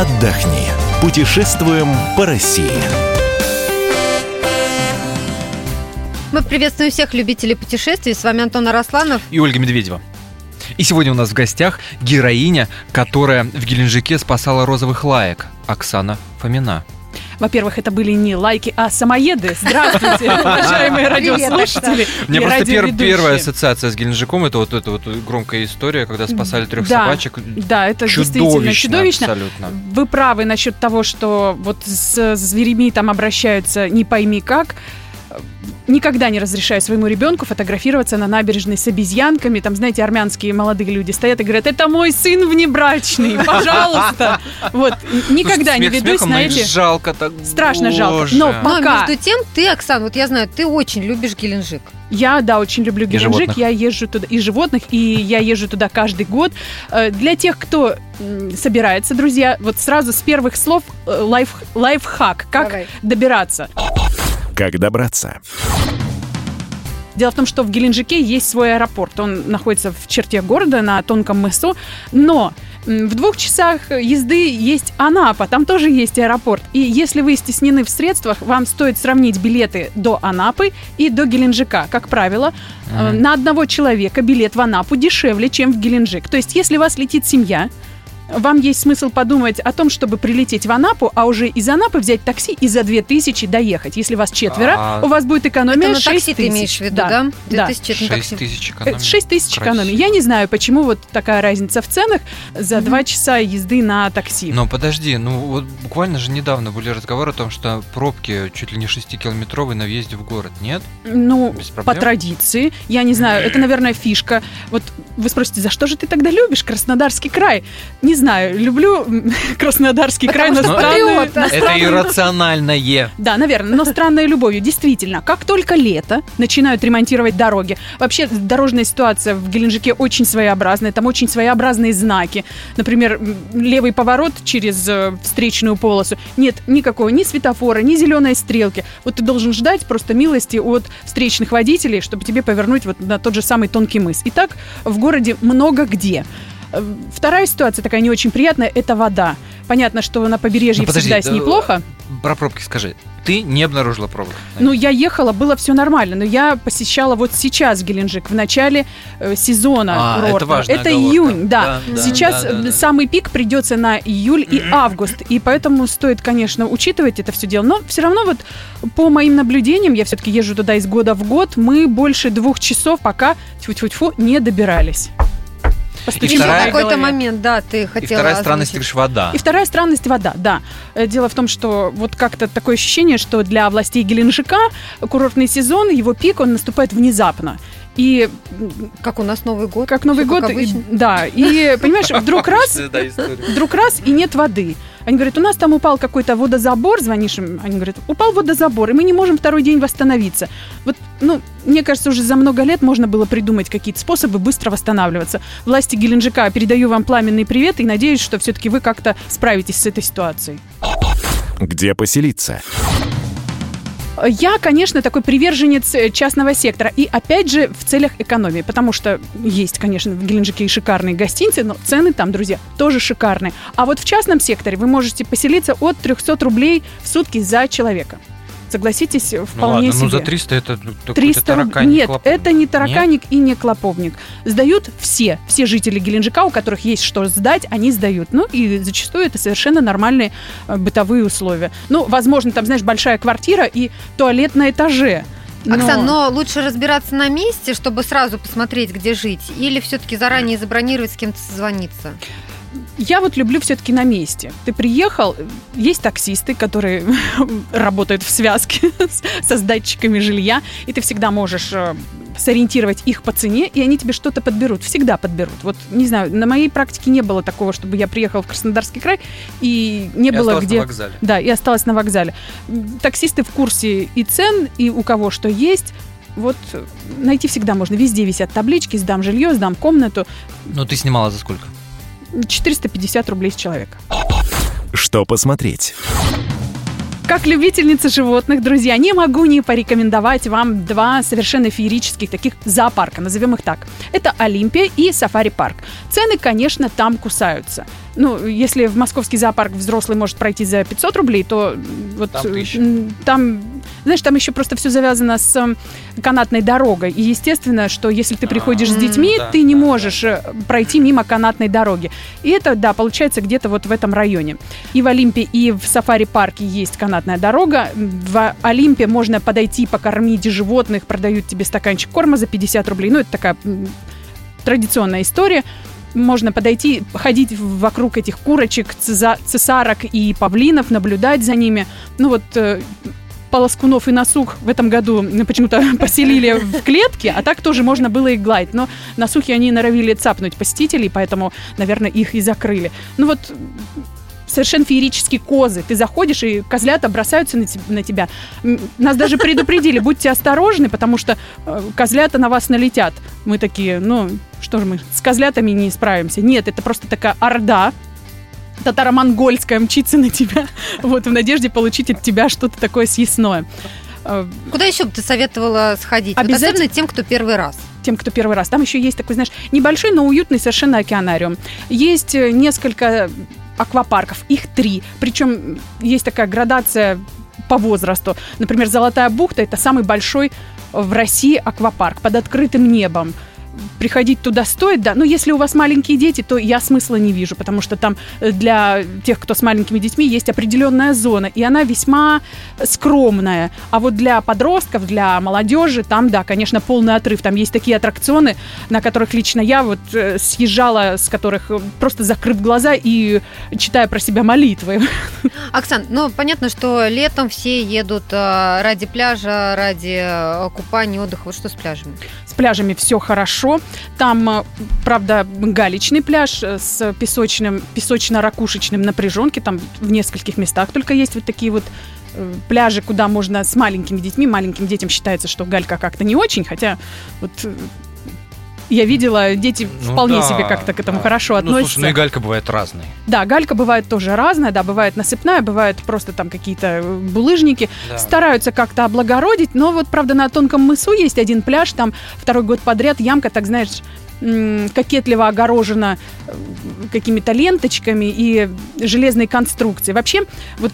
отдохни. Путешествуем по России. Мы приветствуем всех любителей путешествий. С вами Антон Арасланов. и Ольга Медведева. И сегодня у нас в гостях героиня, которая в Геленджике спасала розовых лаек, Оксана Фомина. Во-первых, это были не лайки, а самоеды. Здравствуйте, уважаемые радиослушатели. У меня и просто первая ассоциация с Геленджиком это вот эта вот громкая история, когда спасали трех собачек. Да, это действительно Чудовищно, чудовищно. абсолютно. Вы правы насчет того, что вот с зверями там обращаются не пойми как. Никогда не разрешаю своему ребенку фотографироваться на набережной с обезьянками. Там, знаете, армянские молодые люди стоят и говорят, это мой сын внебрачный, пожалуйста. Вот, никогда не ведусь на эти... жалко так. Страшно жалко. Но Пока. между тем, ты, Оксан, вот я знаю, ты очень любишь Геленджик. Я, да, очень люблю Геленджик. Я езжу туда и животных, и я езжу туда каждый год. Э, Для тех, кто собирается, друзья, вот сразу с первых слов э, лайф, лайфхак. Как Давай. добираться? Как добраться? Дело в том, что в Геленджике есть свой аэропорт. Он находится в черте города на тонком мысу, но в двух часах езды есть Анапа, там тоже есть аэропорт. И если вы стеснены в средствах, вам стоит сравнить билеты до Анапы и до Геленджика. Как правило, э, на одного человека билет в Анапу дешевле, чем в Геленджик. То есть, если у вас летит семья, вам есть смысл подумать о том, чтобы прилететь в Анапу, а уже из Анапы взять такси и за 2000 доехать. Если вас четверо, А- у вас будет экономия Это на 6 такси ты тысяч. имеешь в виду, да? да. 2000 это на Шесть такси. тысяч экономии. 6 тысяч экономии. Я не знаю, почему вот такая разница в ценах за два часа езды на такси. Но подожди, ну вот буквально же недавно были разговоры о том, что пробки чуть ли не 6-километровые на въезде в город, нет? Ну, по традиции, я не знаю, это, наверное, фишка. Вот вы спросите, за что же ты тогда любишь Краснодарский край? Не знаю, люблю Краснодарский край Потому патриот, да. на Это иррациональное. Да, наверное, но странной любовью. Действительно, как только лето, начинают ремонтировать дороги. Вообще, дорожная ситуация в Геленджике очень своеобразная. Там очень своеобразные знаки. Например, левый поворот через э, встречную полосу. Нет никакого ни светофора, ни зеленой стрелки. Вот ты должен ждать просто милости от встречных водителей, чтобы тебе повернуть вот на тот же самый тонкий мыс. И так в городе много где. Э, Вторая ситуация такая не очень приятная – это вода. Понятно, что на побережье Ну, подожди, всегда да, неплохо. Про пробки скажи. Ты не обнаружила пробок? Ну, я ехала, было все нормально, но я посещала вот сейчас Геленджик, в начале э, сезона А, это курортного. важная Это оговорка. июнь, да. Да, да, сейчас да, да, э, да. самый пик придется на июль и август, и поэтому стоит, конечно, учитывать это все дело. Но все равно вот по моим наблюдениям, я все-таки езжу туда из года в год, мы больше двух часов пока тьфу-тьфу-тьфу не добирались. Постучим И вторая- моей какой-то момент, да, ты И хотела вторая странность, ты озвучить. говоришь, вода. И вторая странность вода, да. Э, Дело в том, что вот как-то такое ощущение, что для властей Геленджика курортный сезон, его пик, он наступает внезапно. И Как у нас Новый год. как Новый год, как и- да, и понимаешь, вдруг раз, вдруг раз и нет воды. Они говорят, у нас там упал какой-то водозабор, звонишь им, они говорят, упал водозабор, и мы не можем второй день восстановиться. Вот, ну, мне кажется, уже за много лет можно было придумать какие-то способы быстро восстанавливаться. Власти Геленджика, передаю вам пламенный привет и надеюсь, что все-таки вы как-то справитесь с этой ситуацией. Где поселиться? Я, конечно, такой приверженец э, частного сектора. И опять же, в целях экономии. Потому что есть, конечно, в Геленджике и шикарные гостиницы, но цены там, друзья, тоже шикарные. А вот в частном секторе вы можете поселиться от 300 рублей в сутки за человека. Согласитесь, Ну вполне ладно, себе. ну за 300 это ну, какой-то 300 руб- тараканий Нет, клоповник. это не тараканик и не клоповник. Сдают все. Все жители Геленджика, у которых есть что сдать, они сдают. Ну и зачастую это совершенно нормальные э, бытовые условия. Ну, возможно, там, знаешь, большая квартира и туалет на этаже. Но- Оксан, но лучше разбираться на месте, чтобы сразу посмотреть, где жить, или все-таки заранее забронировать, с кем-то созвониться? Я вот люблю все-таки на месте. Ты приехал, есть таксисты, которые работают в связке со сдатчиками жилья, и ты всегда можешь э, сориентировать их по цене, и они тебе что-то подберут. Всегда подберут. Вот, не знаю, на моей практике не было такого, чтобы я приехала в Краснодарский край, и не И было где... на вокзале. Да, и осталась на вокзале. Таксисты в курсе и цен, и у кого что есть. Вот э, найти всегда можно. Везде висят таблички, сдам жилье, сдам комнату. Ну, ты снимала за сколько? 450 рублей с человека. Что посмотреть? Как любительница животных, друзья, не могу не порекомендовать вам два совершенно феерических таких зоопарка, назовем их так. Это Олимпия и Сафари парк. Цены, конечно, там кусаются. Ну, если в московский зоопарк взрослый может пройти за 500 рублей, то вот Там м, там, знаешь, там еще просто все завязано с м, канатной дорогой. И естественно, что если ты приходишь с А, детьми, ты не можешь э, пройти мимо канатной дороги. И это, да, получается где-то вот в этом районе. И в Олимпе, и в сафари-парке есть канатная дорога. В Олимпе можно подойти, покормить животных, продают тебе стаканчик корма за 50 рублей. Ну, это такая традиционная история. Можно подойти, ходить вокруг этих курочек, цесарок и павлинов, наблюдать за ними. Ну вот э, полоскунов и насух в этом году почему-то поселили в клетке, а так тоже можно было их гладить. Но насухи они норовили цапнуть посетителей, поэтому, наверное, их и закрыли. Ну вот совершенно феерические козы. Ты заходишь, и козлята бросаются на, на тебя. Нас даже предупредили, будьте осторожны, потому что э, козлята на вас налетят. Мы такие, ну, что же мы, с козлятами не справимся. Нет, это просто такая орда, татаро-монгольская мчится на тебя, вот, в надежде получить от тебя что-то такое съестное. Э, Куда еще бы ты советовала сходить? Вот Обязательно- особенно тем, кто первый раз. тем, кто первый раз. Там еще есть такой, знаешь, небольшой, но уютный совершенно океанариум. Есть э, несколько аквапарков, их три. Причем есть такая градация по возрасту. Например, Золотая бухта – это самый большой в России аквапарк под открытым небом. Приходить туда стоит, да. Но если у вас маленькие дети, то я смысла не вижу, потому что там э, для тех, кто с маленькими детьми, есть определенная зона, и она весьма скромная. А вот для подростков, для молодежи, там, да, конечно, полный отрыв. Там есть такие аттракционы, на которых лично я вот э, съезжала, с которых э, просто закрыв глаза и читая про себя молитвы. Оксан, ну понятно, что летом все едут ради пляжа, ради купания, отдыха. Вот что с пляжами? С пляжами все хорошо. Там, э, правда, галечный пляж э, с песочным, песочно-ракушечным напряженки. Там в нескольких местах только есть вот такие вот э, пляжи, куда можно с маленькими детьми. Маленьким детям считается, что галька как-то не очень, хотя вот я видела, дети Ну вполне да, себе как-то к этому да. хорошо Ну, относятся. слушай, ну и галька бывает разная. Да, галька бывает тоже разная, да, бывает насыпная, бывает просто там какие-то э, булыжники. Да. Стараются как-то облагородить, но вот, правда, на Тонком мысу есть один пляж, там второй год подряд ямка, так знаешь, кокетливо огорожена э, какими-то ленточками и железной конструкцией. Вообще, вот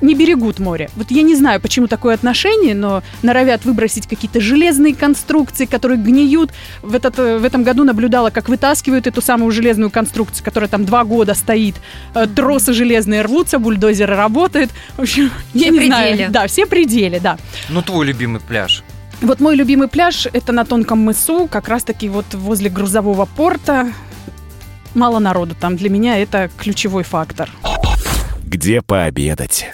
не берегут море. Вот я не знаю, почему такое отношение, но норовят выбросить какие-то железные конструкции, которые гниют. В, этот, э, в этом году наблюдала, как вытаскивают эту самую железную конструкцию, которая там два года стоит. Э, Тросы железные рвутся, бульдозеры работают. В общем, я Все не пределы. знаю. Да, все пределы, да. Ну, твой любимый пляж. Вот мой любимый пляж это на Тонком мысу, как раз-таки вот возле грузового порта. Мало народу там. Для меня это ключевой фактор. Где пообедать?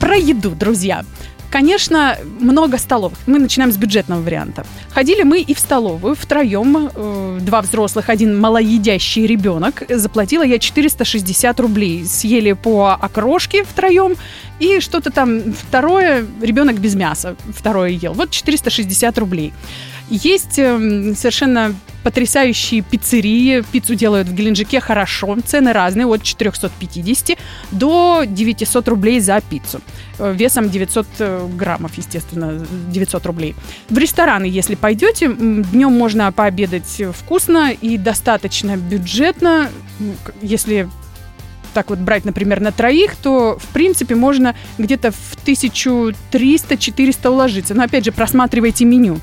Про еду, друзья. Конечно, много столовых. Мы начинаем с бюджетного варианта. Ходили мы и в столовую втроем, э, два взрослых, один малоедящий ребенок. Заплатила я 460 рублей. Съели по окрошке втроем и что-то там второе, ребенок без мяса второе ел. Вот 460 рублей. Есть эм, совершенно потрясающие пиццерии. Пиццу делают в Геленджике хорошо. Цены разные, от 450 до 900 рублей за пиццу. Э, Весом 900 э, граммов, естественно, 900 рублей. В рестораны, если пойдете, днем можно пообедать вкусно и достаточно бюджетно. Если так вот брать, например, на троих, то, в принципе, можно где-то в 1300-400 уложиться. Но, опять же, просматривайте меню.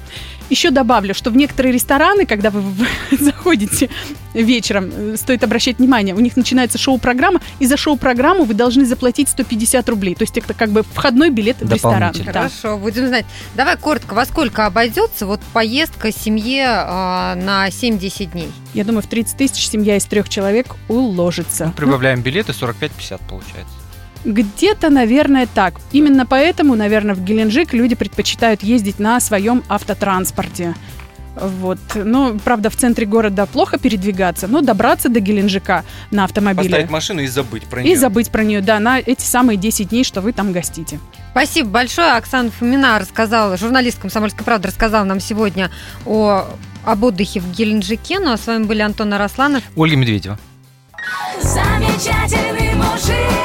Еще добавлю, что в некоторые рестораны, когда вы заходите вечером, э, стоит обращать внимание, у них начинается шоу-программа, и за шоу-программу вы должны заплатить 150 рублей. То есть это как бы входной билет в ресторан. Дополнительно. Да. Хорошо, будем знать. Давай коротко, во сколько обойдется вот поездка семье а, на 7-10 дней? Я думаю, в 30 тысяч семья из трех человек уложится. Прибавляем билеты, 45-50 получается. Где-то, наверное, так. Именно поэтому, наверное, в Геленджик люди предпочитают ездить на своем автотранспорте. Вот. Ну, правда, в центре города плохо передвигаться, но добраться до Геленджика на автомобиле Поставить машину и забыть про нее. и забыть про нее, да, на эти самые 10 дней, что вы там гостите. Спасибо большое. Оксана Фомина рассказала, журналист «Комсомольской правды» рассказала нам сегодня о, об отдыхе в Геленджике. Ну, а с вами были Антон Арасланов. Ольга Медведева. Замечательный мужик